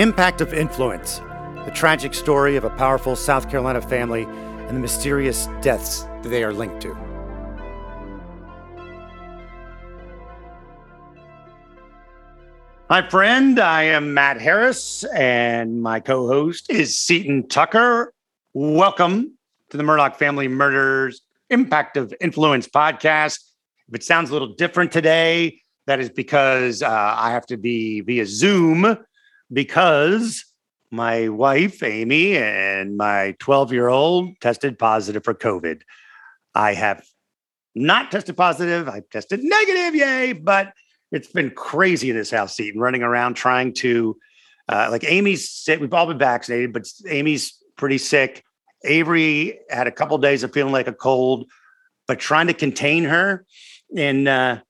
Impact of Influence the tragic story of a powerful South Carolina family and the mysterious deaths they are linked to. My friend, I am Matt Harris, and my co host is Seaton Tucker. Welcome to the Murdaugh Family Murders Impact of Influence podcast. If it sounds a little different today, that is because uh, I have to be via Zoom because my wife, Amy, and my 12 year old tested positive for COVID. I have not tested positive. I've tested negative, yay, but it's been crazy in this house, Seaton, running around trying to, uh, like Amy's sick. We've all been vaccinated, but Amy's pretty sick. Avery had a couple of days of feeling like a cold, but trying to contain her in uh,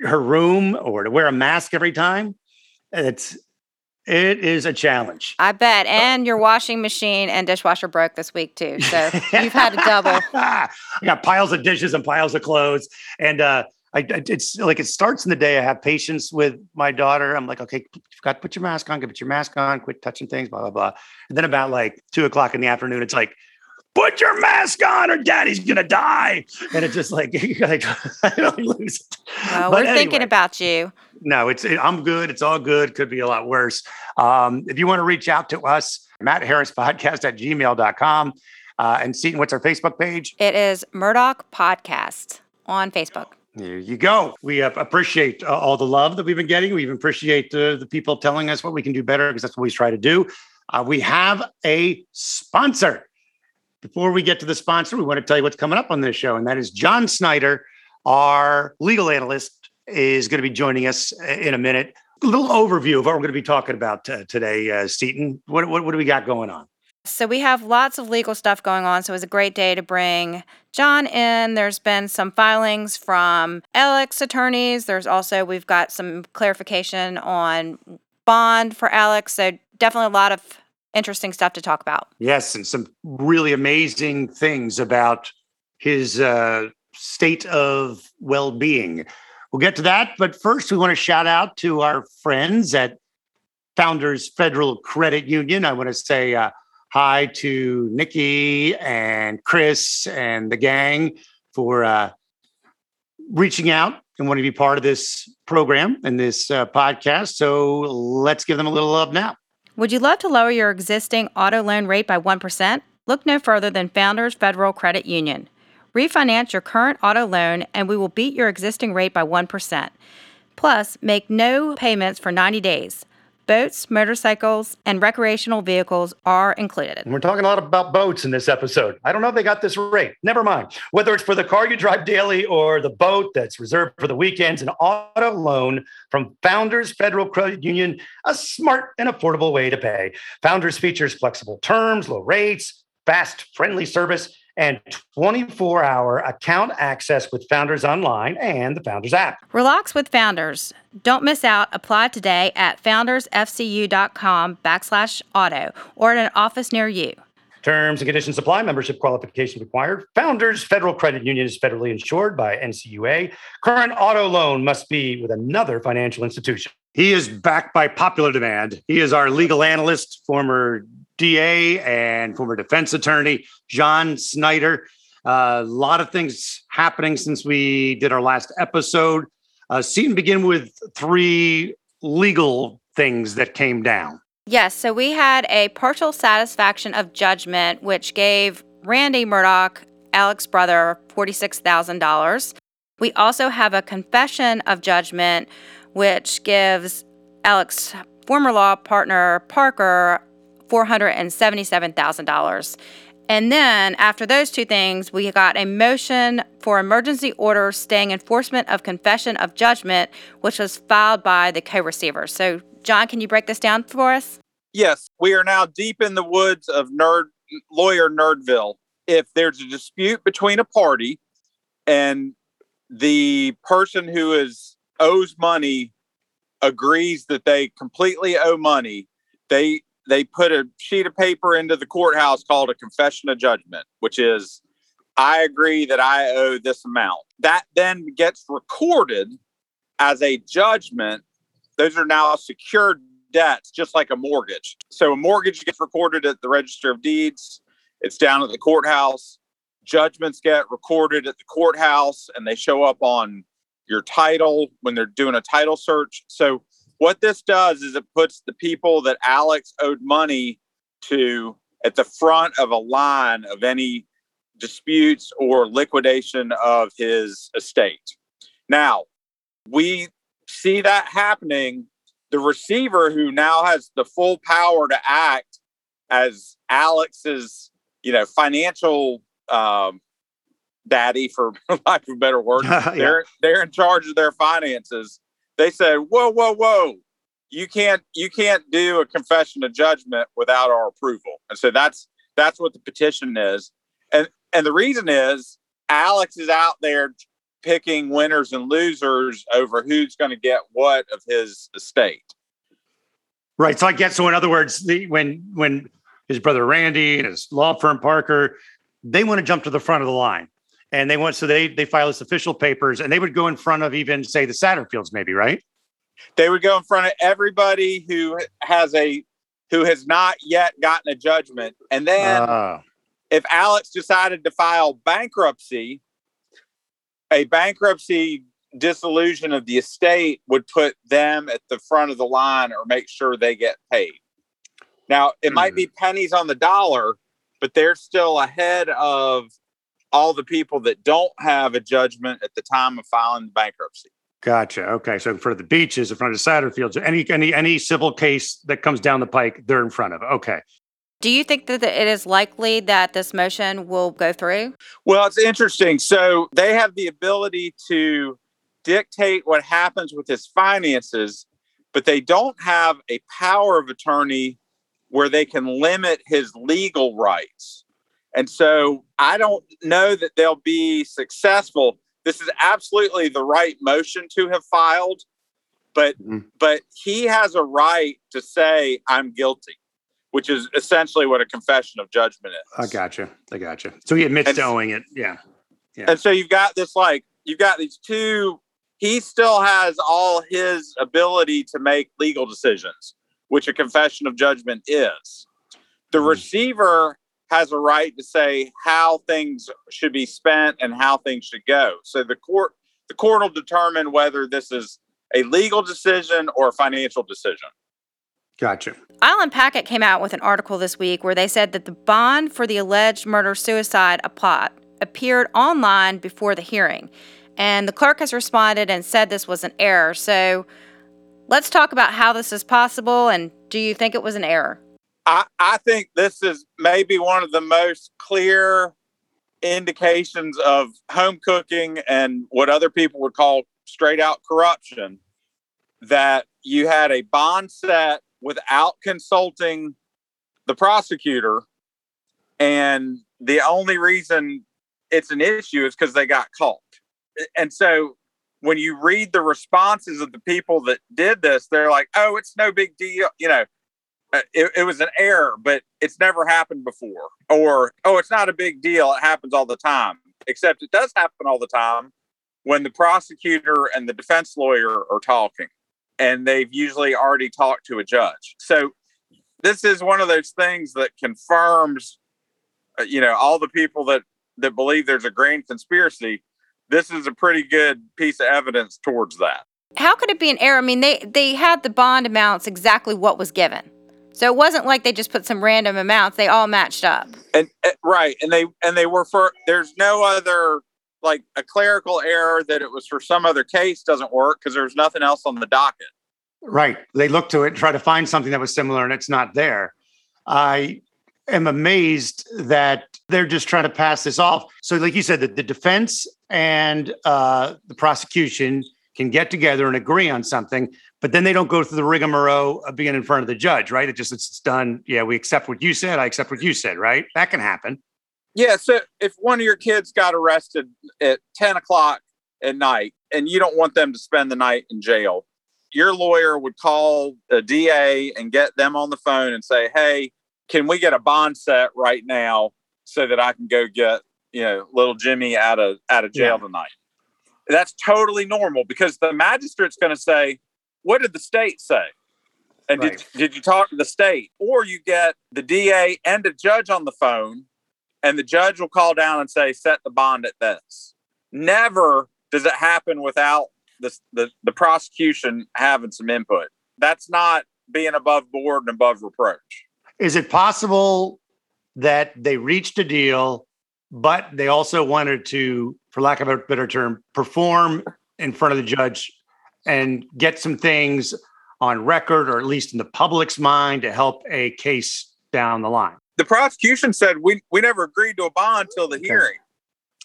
her room or to wear a mask every time. It's it is a challenge. I bet. And your washing machine and dishwasher broke this week too. So you've had a double. I got piles of dishes and piles of clothes. And uh, I, it's like it starts in the day. I have patience with my daughter. I'm like, okay, you've got to put your mask on, get put your mask on, quit touching things, blah, blah, blah. And then about like two o'clock in the afternoon, it's like, put your mask on or daddy's gonna die. And it's just like, like I don't lose it. Well, we're anyway, thinking about you. No, it's it, I'm good. It's all good. Could be a lot worse. Um, if you want to reach out to us, Matt Harris Podcast at gmail.com. Uh, and see what's our Facebook page? It is Murdaugh Podcast on Facebook. There you go. We uh, appreciate uh, all the love that we've been getting. We even appreciate uh, the people telling us what we can do better because that's what we try to do. Uh, we have a sponsor. Before we get to the sponsor, we want to tell you what's coming up on this show, and that is John Snyder, our legal analyst, is going to be joining us uh, in a minute. A little overview of what we're going to be talking about uh, today, uh, Seaton. What, what, what do we got going on? So we have lots of legal stuff going on. So it was a great day to bring John in. There's been some filings from Alex attorneys. There's also we've got some clarification on bond for Alex. So definitely a lot of interesting stuff to talk about. Yes, and some really amazing things about his uh, state of well being. We'll get to that. But first, we want to shout out to our friends at Founders Federal Credit Union. I want to say uh, hi to Nikki and Chris and the gang for uh, reaching out and wanting to be part of this program and this uh, podcast. So let's give them a little love now. Would you love to lower your existing auto loan rate by 1%? Look no further than Founders Federal Credit Union. Refinance your current auto loan and we will beat your existing rate by 1%. Plus, make no payments for 90 days. Boats, motorcycles, and recreational vehicles are included. We're talking a lot about boats in this episode. I don't know if they got this right. Never mind. Whether it's for the car you drive daily or the boat that's reserved for the weekends, an auto loan from Founders Federal Credit Union, a smart and affordable way to pay. Founders features flexible terms, low rates, fast, friendly service and 24 hour account access with Founders Online and the Founders app. Relax with Founders. Don't miss out. Apply today at foundersfcu.com backslash auto or at an office near you. Terms and conditions apply. Membership qualification required. Founders Federal Credit Union is federally insured by NCUA. Current auto loan must be with another financial institution. He is backed by popular demand. He is our legal analyst, former DA and former defense attorney, John Snyder. A uh, lot of things happening since we did our last episode. Uh, begin with three legal things that came down. Yes, so we had a partial satisfaction of judgment, which gave Randy Murdaugh, Alex's brother, $46,000. We also have a confession of judgment, which gives Alex's former law partner, Parker, $477,000. And then after those two things, we got a motion for emergency order staying enforcement of confession of judgment, which was filed by the co receiver. So, John, can you break this down for us? Yes, we are now deep in the woods of nerd lawyer nerdville. If there's a dispute between a party and the person who is owes money agrees that they completely owe money, they they put a sheet of paper into the courthouse called a confession of judgment, which is I agree that I owe this amount. That then gets recorded as a judgment. Those are now secured debts, just like a mortgage. So a mortgage gets recorded at the Register of Deeds. It's down at the courthouse. Judgments get recorded at the courthouse and they show up on your title when they're doing a title search. So what this does is it puts the people that Alex owed money to at the front of a line of any disputes or liquidation of his estate. Now, we see that happening. The receiver, who now has the full power to act as Alex's, you know, financial um, daddy, for lack of a better word, yeah. they're they're in charge of their finances. They said, "Whoa, whoa, whoa! You can't you can't do a confession of judgment without our approval." And so that's that's what the petition is. And and the reason is Alex is out there picking winners and losers over who's going to get what of his estate. Right. So I get so in other words, the, when when his brother Randy and his law firm Parker, they want to jump to the front of the line. And they want so they they file this official papers and they would go in front of even say the Satterfields, maybe, right? They would go in front of everybody who has a who has not yet gotten a judgment. And then uh if Alex decided to file bankruptcy, a bankruptcy dissolution of the estate would put them at the front of the line or make sure they get paid. Now, it mm. might be hmm. pennies on the dollar, but they're still ahead of all the people that don't have a judgment at the time of filing the bankruptcy. Gotcha. Okay. So in front of the beaches, in front of the Satterfields, any any any civil case that comes down the pike, they're in front of. Okay. Do you think that it is likely that this motion will go through? Well, it's interesting. So they have the ability to dictate what happens with his finances, but they don't have a power of attorney where they can limit his legal rights. And so I don't know that they'll be successful. This is absolutely the right motion to have filed, but mm-hmm. but he has a right to say I'm guilty which is essentially what a confession of judgment is. I gotcha. I gotcha. So he admits and, to owing it. Yeah. Yeah. And so you've got this like you've got these two. He still has all his ability to make legal decisions, which a confession of judgment is. The mm. receiver has a right to say how things should be spent and how things should go. So the court the court will determine whether this is a legal decision or a financial decision. Gotcha. Island Packet came out with an article this week where they said that the bond for the alleged murder suicide plot appeared online before the hearing. And the clerk has responded and said this was an error. So let's talk about how this is possible and do you think it was an error? I, I think this is maybe one of the most clear indications of home cooking and what other people would call straight out corruption that you had a bond set without consulting the prosecutor. And the only reason it's an issue is because they got caught. And so when you read the responses of the people that did this, they're like, oh, it's no big deal. You know, it, it, was an error, but it's never happened before. Or, oh, it's not a big deal. It happens all the time. Except it does happen all the time when the prosecutor and the defense lawyer are talking and they've usually already talked to a judge. So this is one of those things that confirms, uh, you know, all the people that that believe there's a grand conspiracy. This is a pretty good piece of evidence towards that. How could it be an error? I mean, they they had the bond amounts exactly what was given. So it wasn't like they just put some random amounts; they all matched up. And, and right, and they and they were for. There's no other like a clerical error that it was for some other case doesn't work because there's nothing else on the docket. Right. They look to it and try to find something that was similar and it's not there. I am amazed that they're just trying to pass this off. So, like you said, the, the defense and uh, the prosecution can get together and agree on something, but then they don't go through the rigmarole of being in front of the judge, right? It just it's done. Yeah, we accept what you said. I accept what you said, right? That can happen. Yeah. So if one of your kids got arrested at 10 o'clock at night and you don't want them to spend the night in jail, your lawyer would call a DA and get them on the phone and say, Hey, can we get a bond set right now so that I can go get, you know, little Jimmy out of out of jail yeah. tonight? That's totally normal because the magistrate's going to say, What did the state say? And right. did, did you talk to the state? Or you get the DA and a judge on the phone, and the judge will call down and say, Set the bond at this. Never does it happen without the, the, the prosecution having some input. That's not being above board and above reproach. Is it possible that they reached a deal, but they also wanted to, for lack of a better term, perform in front of the judge and get some things on record or at least in the public's mind to help a case down the line? The prosecution said we, we never agreed to a bond till the hearing.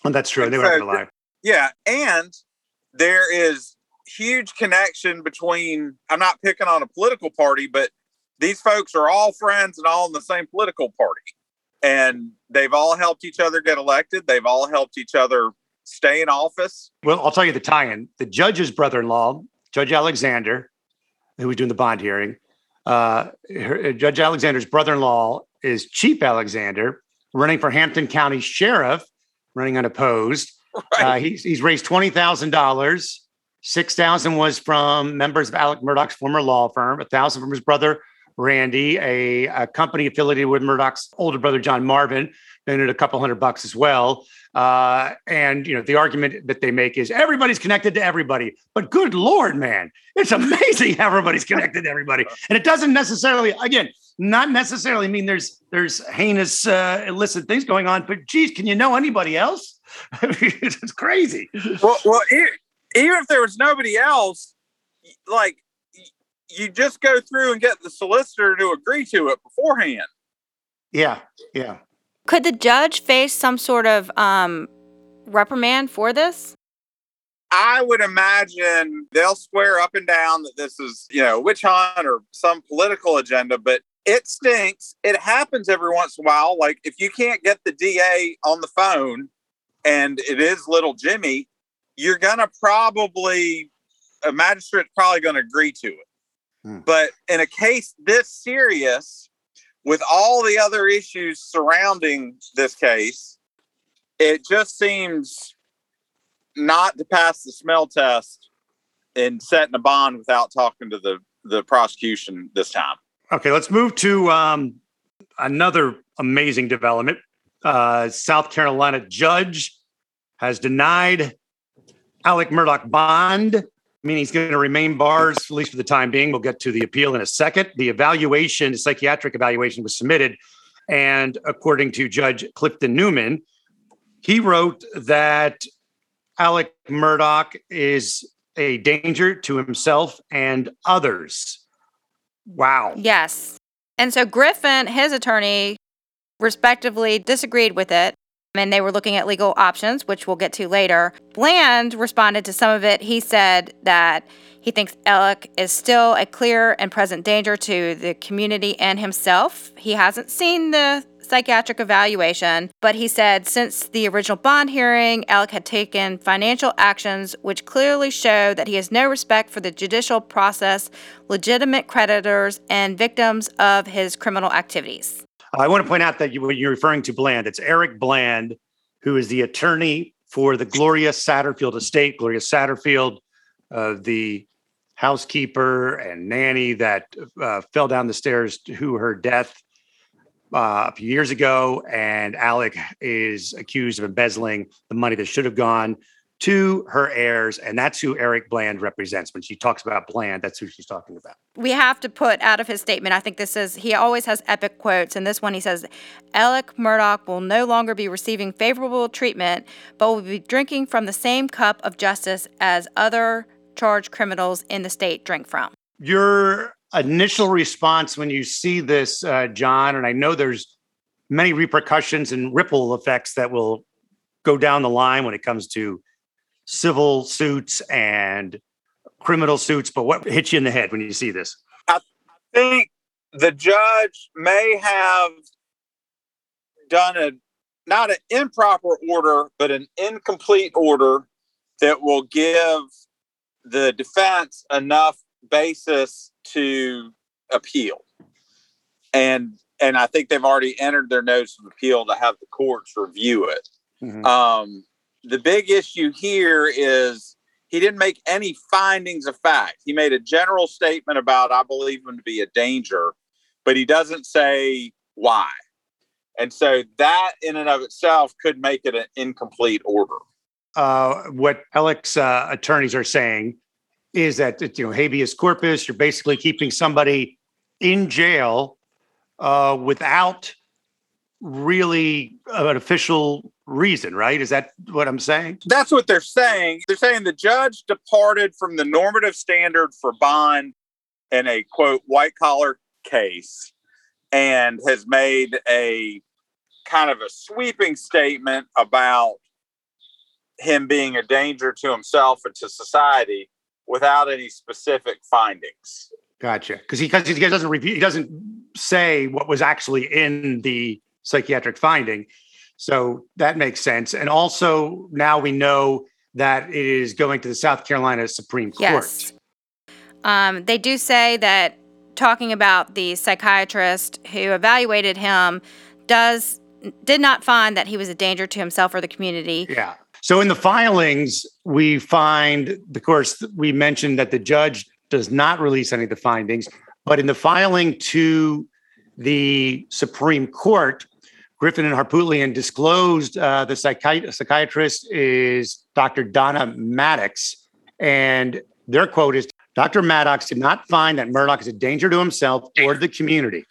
And that's true. And they were so, lie. Yeah. And there is huge connection between, I'm not picking on a political party, but these folks are all friends and all in the same political party. And they've all helped each other get elected. They've all helped each other stay in office. Well, I'll tell you the tie in. The judge's brother in law, Judge Alexander, who was doing the bond hearing, uh, her, Judge Alexander's brother in law is Chief Alexander, running for Hampton County Sheriff, running unopposed. Right. Uh, he's, he's raised $20,000. 6,000 was from members of Alec Murdaugh's former law firm, A 1,000 from his brother Randy, a, a company affiliated with Murdaugh's older brother, John Marvin, donated a couple hundred bucks as well. Uh, and you know, the argument that they make is everybody's connected to everybody. But good lord, man, it's amazing how everybody's connected to everybody. And it doesn't necessarily, again, not necessarily mean there's there's heinous uh, illicit things going on. But geez, can you know anybody else? it's crazy. Well, well, even if there was nobody else, like you just go through and get the solicitor to agree to it beforehand. Yeah, yeah. Could the judge face some sort of um, reprimand for this? I would imagine they'll swear up and down that this is, you know, witch hunt or some political agenda, but it stinks. It happens every once in a while. Like if you can't get the DA on the phone and it is little Jimmy, you're going to probably, a magistrate's probably going to agree to it. Hmm. But in a case this serious, with all the other issues surrounding this case, it just seems not to pass the smell test in setting a bond without talking to the, the prosecution this time. Okay, let's move to um, another amazing development. Uh, South Carolina judge has denied Alec Murdaugh bond meaning he's going to remain bars, at least for the time being. We'll get to the appeal in a second. The evaluation, the psychiatric evaluation was submitted. And according to Judge Clifton Newman, he wrote that Alec Murdaugh is a danger to himself and others. Wow. Yes. And so Griffin, his attorney, respectively disagreed with it and they were looking at legal options, which we'll get to later. Bland responded to some of it. He said that he thinks Alec is still a clear and present danger to the community and himself. He hasn't seen the psychiatric evaluation, but he said since the original bond hearing, Alec had taken financial actions which clearly show that he has no respect for the judicial process, legitimate creditors, and victims of his criminal activities. I want to point out that you, when you're referring to Bland, it's Eric Bland, who is the attorney for the Gloria Satterfield estate. Gloria Satterfield, uh, the housekeeper and nanny that uh, fell down the stairs to her death uh, a few years ago. And Alec is accused of embezzling the money that should have gone to her heirs. And that's who Eric Bland represents. When she talks about Bland, that's who she's talking about. We have to put out of his statement, I think this is, he always has epic quotes. And this one he says, Alec Murdaugh will no longer be receiving favorable treatment, but will be drinking from the same cup of justice as other charged criminals in the state drink from. Your initial response when you see this, uh, John, and I know there's many repercussions and ripple effects that will go down the line when it comes to civil suits and criminal suits, but what hits you in the head when you see this? I think the judge may have done a not an improper order, but an incomplete order that will give the defense enough basis to appeal. And and I think they've already entered their notice of appeal to have the courts review it. Mm-hmm. Um, the big issue here is he didn't make any findings of fact. He made a general statement about I believe him to be a danger, but he doesn't say why. And so that in and of itself could make it an incomplete order. Uh, what Alex uh, attorneys are saying is that you know habeas corpus, you're basically keeping somebody in jail uh, without really an official reason, right? Is that what I'm saying? That's what they're saying. They're saying the judge departed from the normative standard for bond in a quote white collar case and has made a kind of a sweeping statement about him being a danger to himself and to society without any specific findings. Gotcha. Because he he doesn't review he doesn't say what was actually in the psychiatric finding. So that makes sense. And also now we know that it is going to the South Carolina Supreme Court. Yes. Um, they do say that talking about the psychiatrist who evaluated him does did not find that he was a danger to himself or the community. Yeah. So in the filings, we find, of course, we mentioned that the judge does not release any of the findings, but in the filing to the Supreme Court, Griffin and Harpootlian disclosed uh, the psychi- psychiatrist is Dr. Donna Maddox, and their quote is Dr. Maddox did not find that Murdaugh is a danger to himself or the community.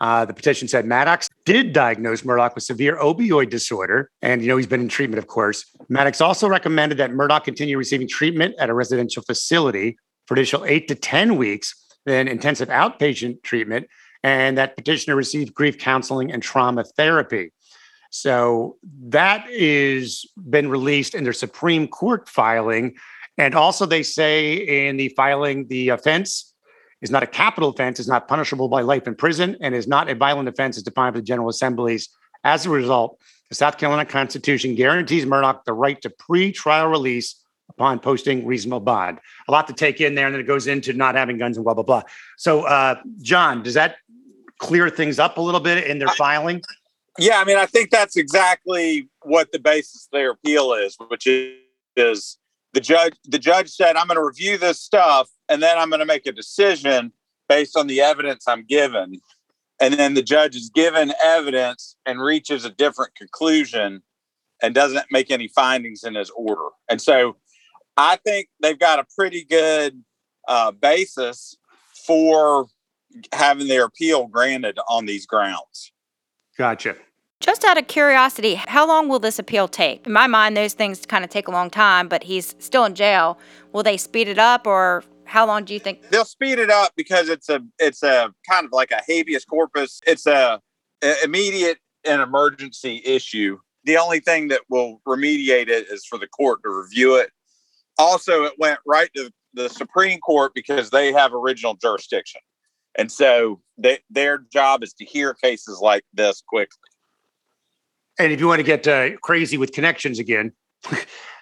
Uh, the petition said Maddox did diagnose Murdaugh with severe opioid disorder, and you know he's been in treatment, of course. Maddox also recommended that Murdaugh continue receiving treatment at a residential facility for additional eight to ten weeks, then intensive outpatient treatment, and that petitioner received grief counseling and trauma therapy. So that is been released in their Supreme Court filing, and also they say in the filing the offense is not a capital offense, is not punishable by life in prison, and is not a violent offense as defined by the General Assemblies. As a result, the South Carolina Constitution guarantees Murdaugh the right to pre-trial release upon posting reasonable bond. A lot to take in there, and then it goes into not having guns and blah blah blah. So, uh, John, does that clear things up a little bit in their filing? Yeah, I mean, I think that's exactly what the basis of their appeal is, which is the judge. The judge said, "I'm going to review this stuff and then I'm going to make a decision based on the evidence I'm given. And then the judge is given evidence and reaches a different conclusion and doesn't make any findings in his order. And so I think they've got a pretty good uh, basis for having their appeal granted on these grounds. Gotcha. Just out of curiosity, how long will this appeal take? In my mind, those things kind of take a long time, but he's still in jail. Will they speed it up or how long do you think they'll speed it up because it's a it's a kind of like a habeas corpus it's a, a immediate and emergency issue the only thing that will remediate it is for the court to review it also it went right to the supreme court because they have original jurisdiction and so they, their job is to hear cases like this quickly and if you want to get uh, crazy with connections again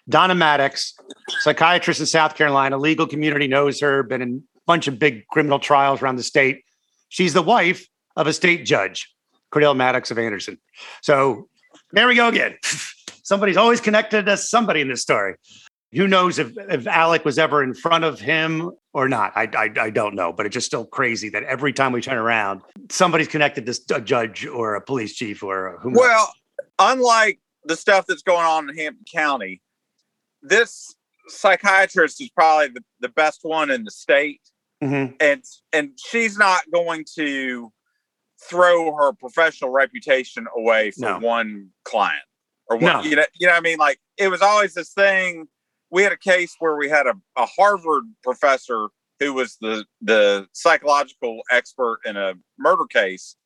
Donna Maddox, psychiatrist in South Carolina, legal community knows her, been in a bunch of big criminal trials around the state. She's the wife of a state judge, Cordell Maddox of Anderson. So there we go again. Somebody's always connected to somebody in this story. Who knows if, if Alec was ever in front of him or not? I, I, I don't know, but it's just still crazy that every time we turn around, somebody's connected to a judge or a police chief or whomever. Well, unlike the stuff that's going on in Hampton County, this psychiatrist is probably the, the best one in the state. Mm-hmm. And and she's not going to throw her professional reputation away for no. one client or one, no. you know, you know what I mean? Like it was always this thing. We had a case where we had a, a Harvard professor who was the the psychological expert in a murder case.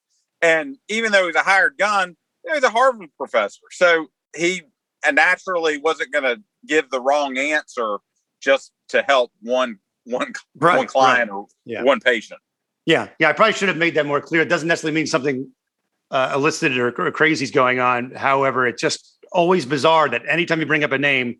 And even though he's a hired gun, he was a Harvard professor. So he naturally wasn't going to give the wrong answer just to help one one Right, one client or Yeah. one patient. Yeah, yeah. I probably should have made that more clear. It doesn't necessarily mean something uh, illicit or, or crazy is going on. However, it's just always bizarre that anytime you bring up a name,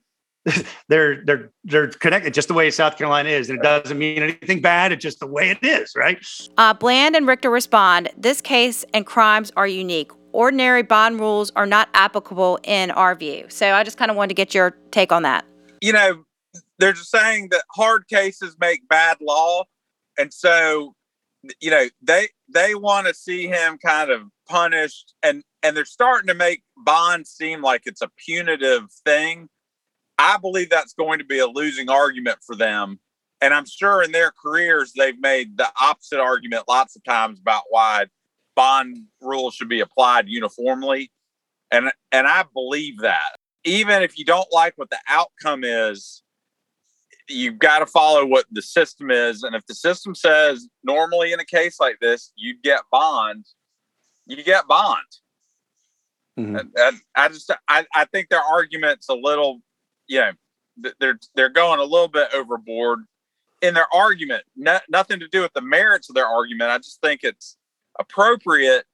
they're they're they're connected just the way South Carolina is, and it doesn't mean anything bad. It's just the way it is, right? Uh, Bland and Richter respond this case and crimes are unique. Ordinary bond rules are not applicable in our view. So I just kind of wanted to get your take on that. You know, there's a saying that hard cases make bad law, and so you know they they want to see him kind of punished, and and they're starting to make bond seem like it's a punitive thing. I believe that's going to be a losing argument for them. And I'm sure in their careers, they've made the opposite argument lots of times about why bond rules should be applied uniformly. And, and I believe that. Even if you don't like what the outcome is, you've got to follow what the system is. And if the system says normally in a case like this, you get bond, you get bond. Mhm. And, and I just I, I think their argument's a little, you know, they're they're going a little bit overboard in their argument. No, nothing to do with the merits of their argument. I just think it's appropriate.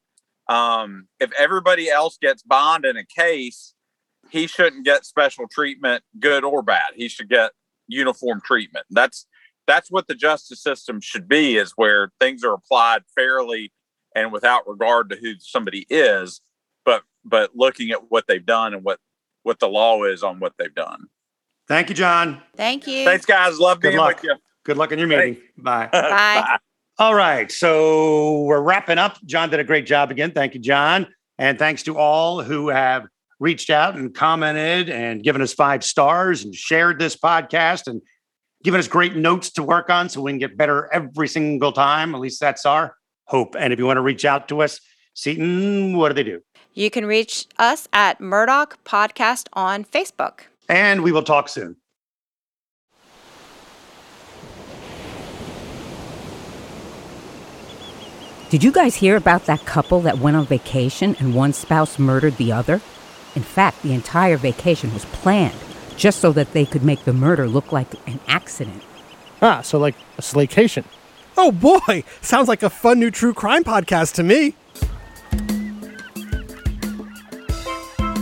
Um, if everybody else gets bond in a case, he shouldn't get special treatment, good or bad. He should get uniform treatment. That's that's what the justice system should be. Is where things are applied fairly and without regard to who somebody is but but looking at what they've done and what what the law is on what they've done. Thank you, John. Thank you. Thanks, guys. Love Good being luck. with you. Good luck in your meeting. Bye. Bye. All right. So we're wrapping up. John did a great job again. Thank you, John. And thanks to all who have reached out and commented and given us five stars and shared this podcast and given us great notes to work on so we can get better every single time. At least that's our hope. And if you want to reach out to us, Seaton, what do they do? You can reach us at Murdaugh Podcast on Facebook. And we will talk soon. Did you guys hear about that couple that went on vacation and one spouse murdered the other? In fact, the entire vacation was planned just so that they could make the murder look like an accident. Ah, so like a slaycation. Oh boy, sounds like a fun new true crime podcast to me.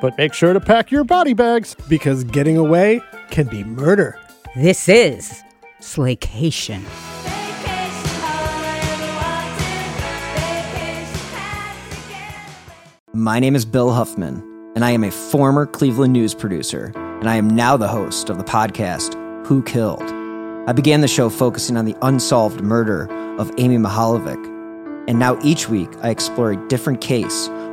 But make sure to pack your body bags. Because getting away can be murder. This is Slaycation. My name is Bill Huffman, and I am a former Cleveland news producer, and I am now the host of the podcast Who Killed. I began the show focusing on the unsolved murder of Amy Mihaljevic, and now each week I explore a different case